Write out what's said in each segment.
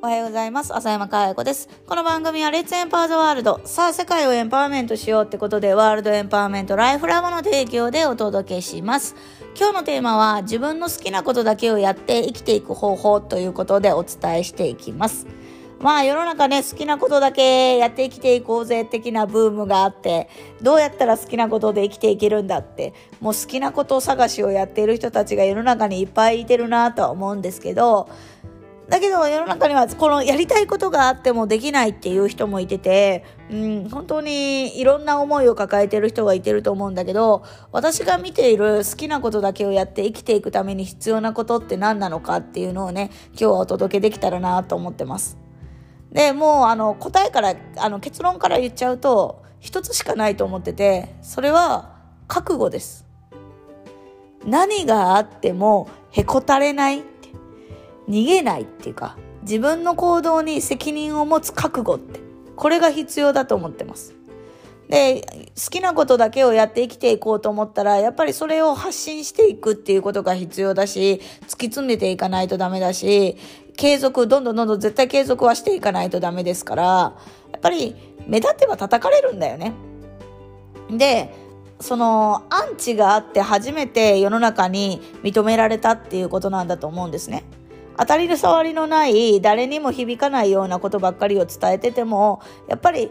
おはようございます。浅山かや子です。この番組はレッツエンパワードワールド。さあ、世界をエンパワーメントしようってことで、ワールドエンパワーメントライフラボの提供でお届けします。今日のテーマは、自分の好きなことだけをやって生きていく方法ということでお伝えしていきます。まあ世の中ね、好きなことだけやって生きていこうぜ的なブームがあって、どうやったら好きなことで生きていけるんだって、もう好きなこと探しをやっている人たちが世の中にいっぱいいてるなとは思うんですけど、だけど世の中にはこのやりたいことがあってもできないっていう人もいてて、うん、本当にいろんな思いを抱えてる人がいてると思うんだけど、私が見ている好きなことだけをやって生きていくために必要なことって何なのかっていうのをね、今日はお届けできたらなと思ってます。で、もうあの答えから、あの結論から言っちゃうと、一つしかないと思ってて、それは覚悟です。何があってもへこたれない逃げないっていうか自分の行動に責任を持つ覚悟ってこれが必要だと思ってますで好きなことだけをやって生きていこうと思ったらやっぱりそれを発信していくっていうことが必要だし突き詰めていかないとダメだし継続どんどんどんどん絶対継続はしていかないとダメですからやっぱり目立てば叩かれるんだよねでそのアンチがあって初めて世の中に認められたっていうことなんだと思うんですね。当たり障りのない誰にも響かないようなことばっかりを伝えててもやっぱり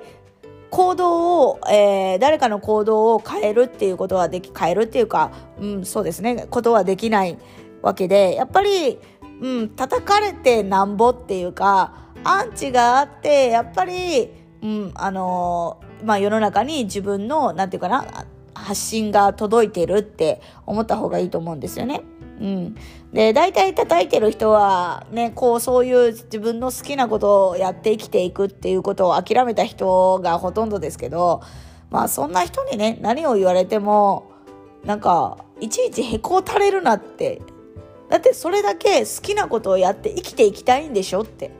行動を、えー、誰かの行動を変えるっていうことはでき変えるっていうか、うん、そうですねことはできないわけでやっぱり、うん、叩かれてなんぼっていうかアンチがあってやっぱり、うんあのーまあ、世の中に自分のなんていうかな発信が届いてるって思った方がいいと思うんですよね。うん、で大体叩いてる人はねこうそういう自分の好きなことをやって生きていくっていうことを諦めた人がほとんどですけどまあそんな人にね何を言われてもなんかいちいちへこたれるなって。だってそれだけ好きなことをやって生きていきたいんでしょって。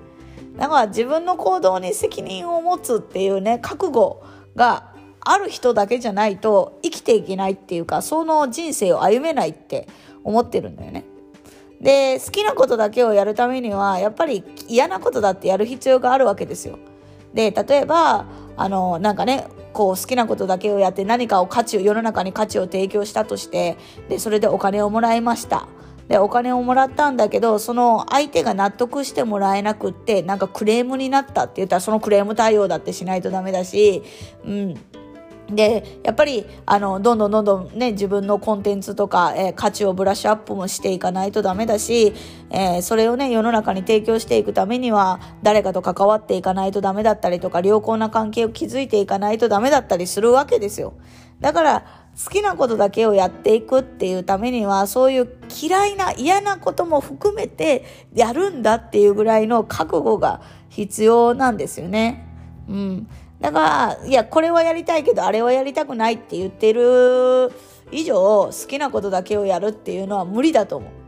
だから自分の行動に責任を持つっていうね覚悟がある人だけじゃないと生きていけないっていうかその人生を歩めないって思ってるんだよね。で好きなことだけをやるためにはやっぱり嫌なことだってやる必要があるわけですよ。で例えばあのなんかねこう好きなことだけをやって何かを価値を世の中に価値を提供したとしてでそれでお金をもらいました。でお金をもらったんだけどその相手が納得してもらえなくってなんかクレームになったって言ったらそのクレーム対応だってしないとダメだし、うん、でやっぱりあのどんどんどんどんね自分のコンテンツとか、えー、価値をブラッシュアップもしていかないとダメだし、えー、それをね世の中に提供していくためには誰かと関わっていかないとダメだったりとか良好な関係を築いていかないとダメだったりするわけですよだから好きなことだけをやっていくっていうためにはそういう嫌いな嫌なことも含めてやるんだっていうぐらいの覚悟が必要なんですよね。うん、だからいやこれはやりたいけどあれはやりたくないって言ってる以上好きなことだけをやるっていうのは無理だと思う。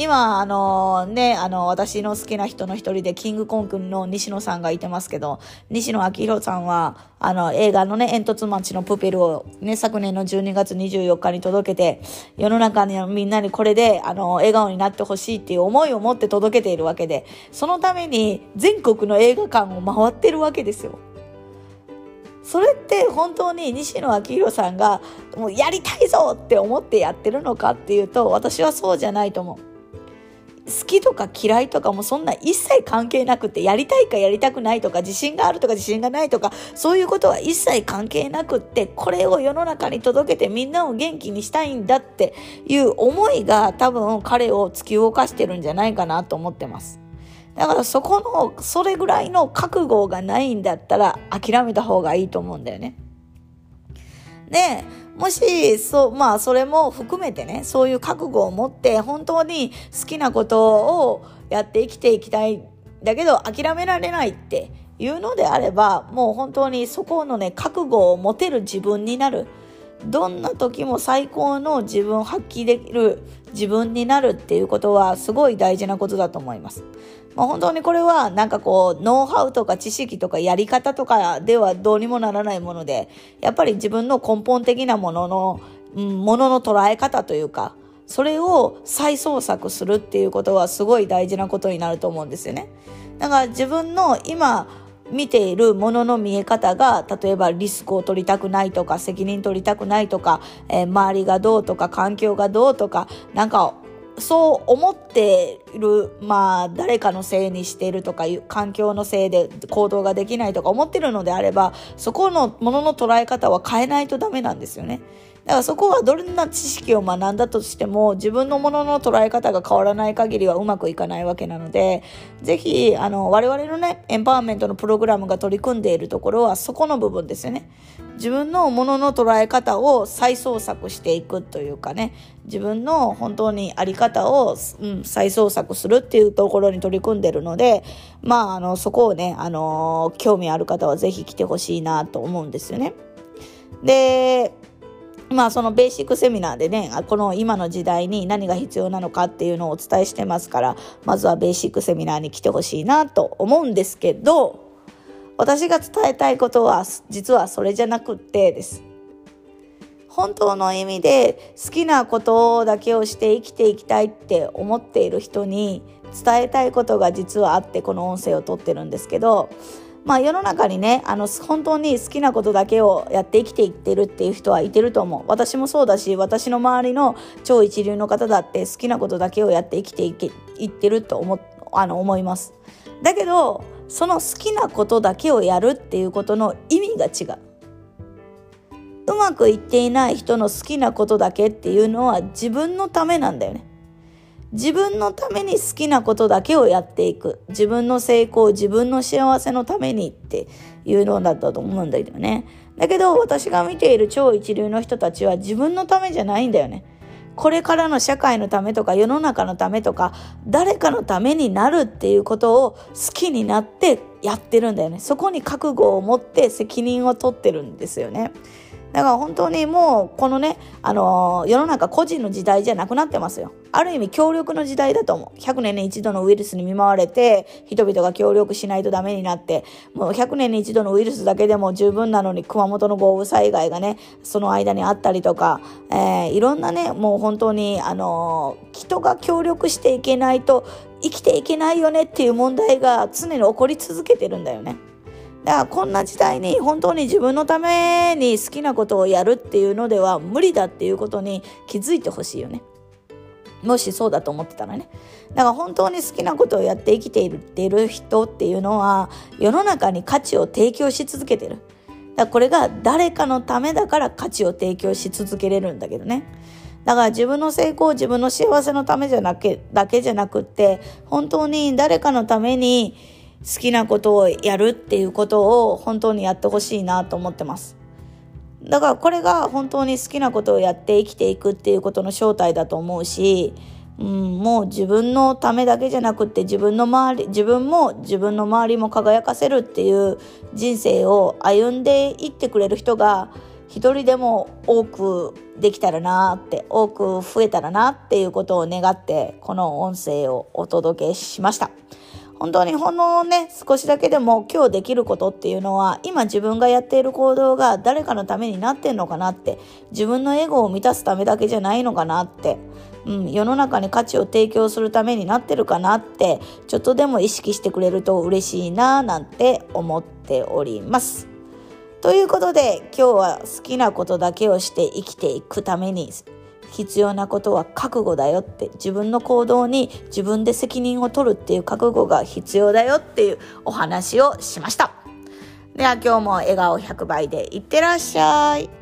今、あのね、あの、私の好きな人の一人で、キングコン君の西野さんがいてますけど、西野昭弘さんは、あの、映画のね、煙突町のプペルをね、昨年の12月24日に届けて、世の中にみんなにこれで、あの、笑顔になってほしいっていう思いを持って届けているわけで、そのために全国の映画館を回ってるわけですよ。それって本当に西野昭弘さんがもうやりたいぞって思ってやってるのかっていうと私はそうじゃないと思う。好きとか嫌いとかもそんな一切関係なくてやりたいかやりたくないとか自信があるとか自信がないとかそういうことは一切関係なくってこれを世の中に届けてみんなを元気にしたいんだっていう思いが多分彼を突き動かしてるんじゃないかなと思ってます。だからそこのそれぐらいの覚悟がないんだったら諦めた方がいいと思うんだよね。でもし、そう、まあ、それも含めてね、そういう覚悟を持って、本当に好きなことをやって生きていきたいん。だけど、諦められないっていうのであれば、もう本当にそこのね、覚悟を持てる自分になる。どんな時も最高の自分を発揮できる自分になるっていうことはすごい大事なことだと思います。まあ、本当にこれはなんかこうノウハウとか知識とかやり方とかではどうにもならないものでやっぱり自分の根本的なものの、うん、ものの捉え方というかそれを再創作するっていうことはすごい大事なことになると思うんですよね。だから自分の今見ているものの見え方が例えばリスクを取りたくないとか責任取りたくないとか、えー、周りがどうとか環境がどうとかなんかそう思っている、まあ、誰かのせいにしてるとかいう環境のせいで行動ができないとか思ってるのであれば、そこのものの捉え方は変えないとダメなんですよね。だからそこはどんな知識を学んだとしても自分のものの捉え方が変わらない限りはうまくいかないわけなのでぜひあの我々のねエンパワーメントのプログラムが取り組んでいるところはそこの部分ですよね。自分のものの捉え方を再創作していくというかね。自分の本当にあり方を、うん、再創作するっていうところに取り組んでるのでまああのそこをねあの興味ある方はぜひ来てほしいなと思うんですよね。でまあそのベーシックセミナーでね、この今の時代に何が必要なのかっていうのをお伝えしてますから、まずはベーシックセミナーに来てほしいなと思うんですけど、私が伝えたいことは実はそれじゃなくってです。本当の意味で好きなことだけをして生きていきたいって思っている人に伝えたいことが実はあってこの音声をとってるんですけど、まあ世の中にね、あの、本当に好きなことだけをやって生きていってるっていう人はいてると思う。私もそうだし、私の周りの超一流の方だって好きなことだけをやって生きていけいってると思、あの、思います。だけど、その好きなことだけをやるっていうことの意味が違う。うまくいっていない人の好きなことだけっていうのは自分のためなんだよね。自分のために好きなことだけをやっていく。自分の成功、自分の幸せのためにっていうのだったと思うんだけどね。だけど私が見ている超一流の人たちは自分のためじゃないんだよね。これからの社会のためとか世の中のためとか誰かのためになるっていうことを好きになってやってるんだよね。そこに覚悟を持って責任を取ってるんですよね。だから本当にもうこのね、あのー、世の中個人の時代じゃなくなってますよ。ある意味協力の時代だと思う。100年に一度のウイルスに見舞われて、人々が協力しないとダメになって、もう100年に一度のウイルスだけでも十分なのに熊本の豪雨災害がね、その間にあったりとか、えー、いろんなね、もう本当に、あのー、人が協力していけないと生きていけないよねっていう問題が常に起こり続けてるんだよね。だからこんな時代に本当に自分のために好きなことをやるっていうのでは無理だっていうことに気づいてほしいよね。もしそうだと思ってたらね。だから本当に好きなことをやって生きているっている人っていうのは世の中に価値を提供し続けてる。だからこれが誰かのためだから価値を提供し続けれるんだけどね。だから自分の成功、自分の幸せのためじゃなけだけじゃなくって、本当に誰かのために好きなことをやるっていうことを本当にやってほしいなと思ってます。だからこれが本当に好きなことをやって生きていくっていうことの正体だと思うし、うん、もう自分のためだけじゃなくって自分の周り、自分も自分の周りも輝かせるっていう人生を歩んでいってくれる人が一人でも多くできたらなって、多く増えたらなっていうことを願ってこの音声をお届けしました。本当にほんのね、少しだけでも今日できることっていうのは、今自分がやっている行動が誰かのためになってんのかなって、自分のエゴを満たすためだけじゃないのかなって、うん、世の中に価値を提供するためになってるかなって、ちょっとでも意識してくれると嬉しいなぁなんて思っております。ということで、今日は好きなことだけをして生きていくために、必要なことは覚悟だよって自分の行動に自分で責任を取るっていう覚悟が必要だよっていうお話をしました。では今日も笑顔100倍でいってらっしゃい。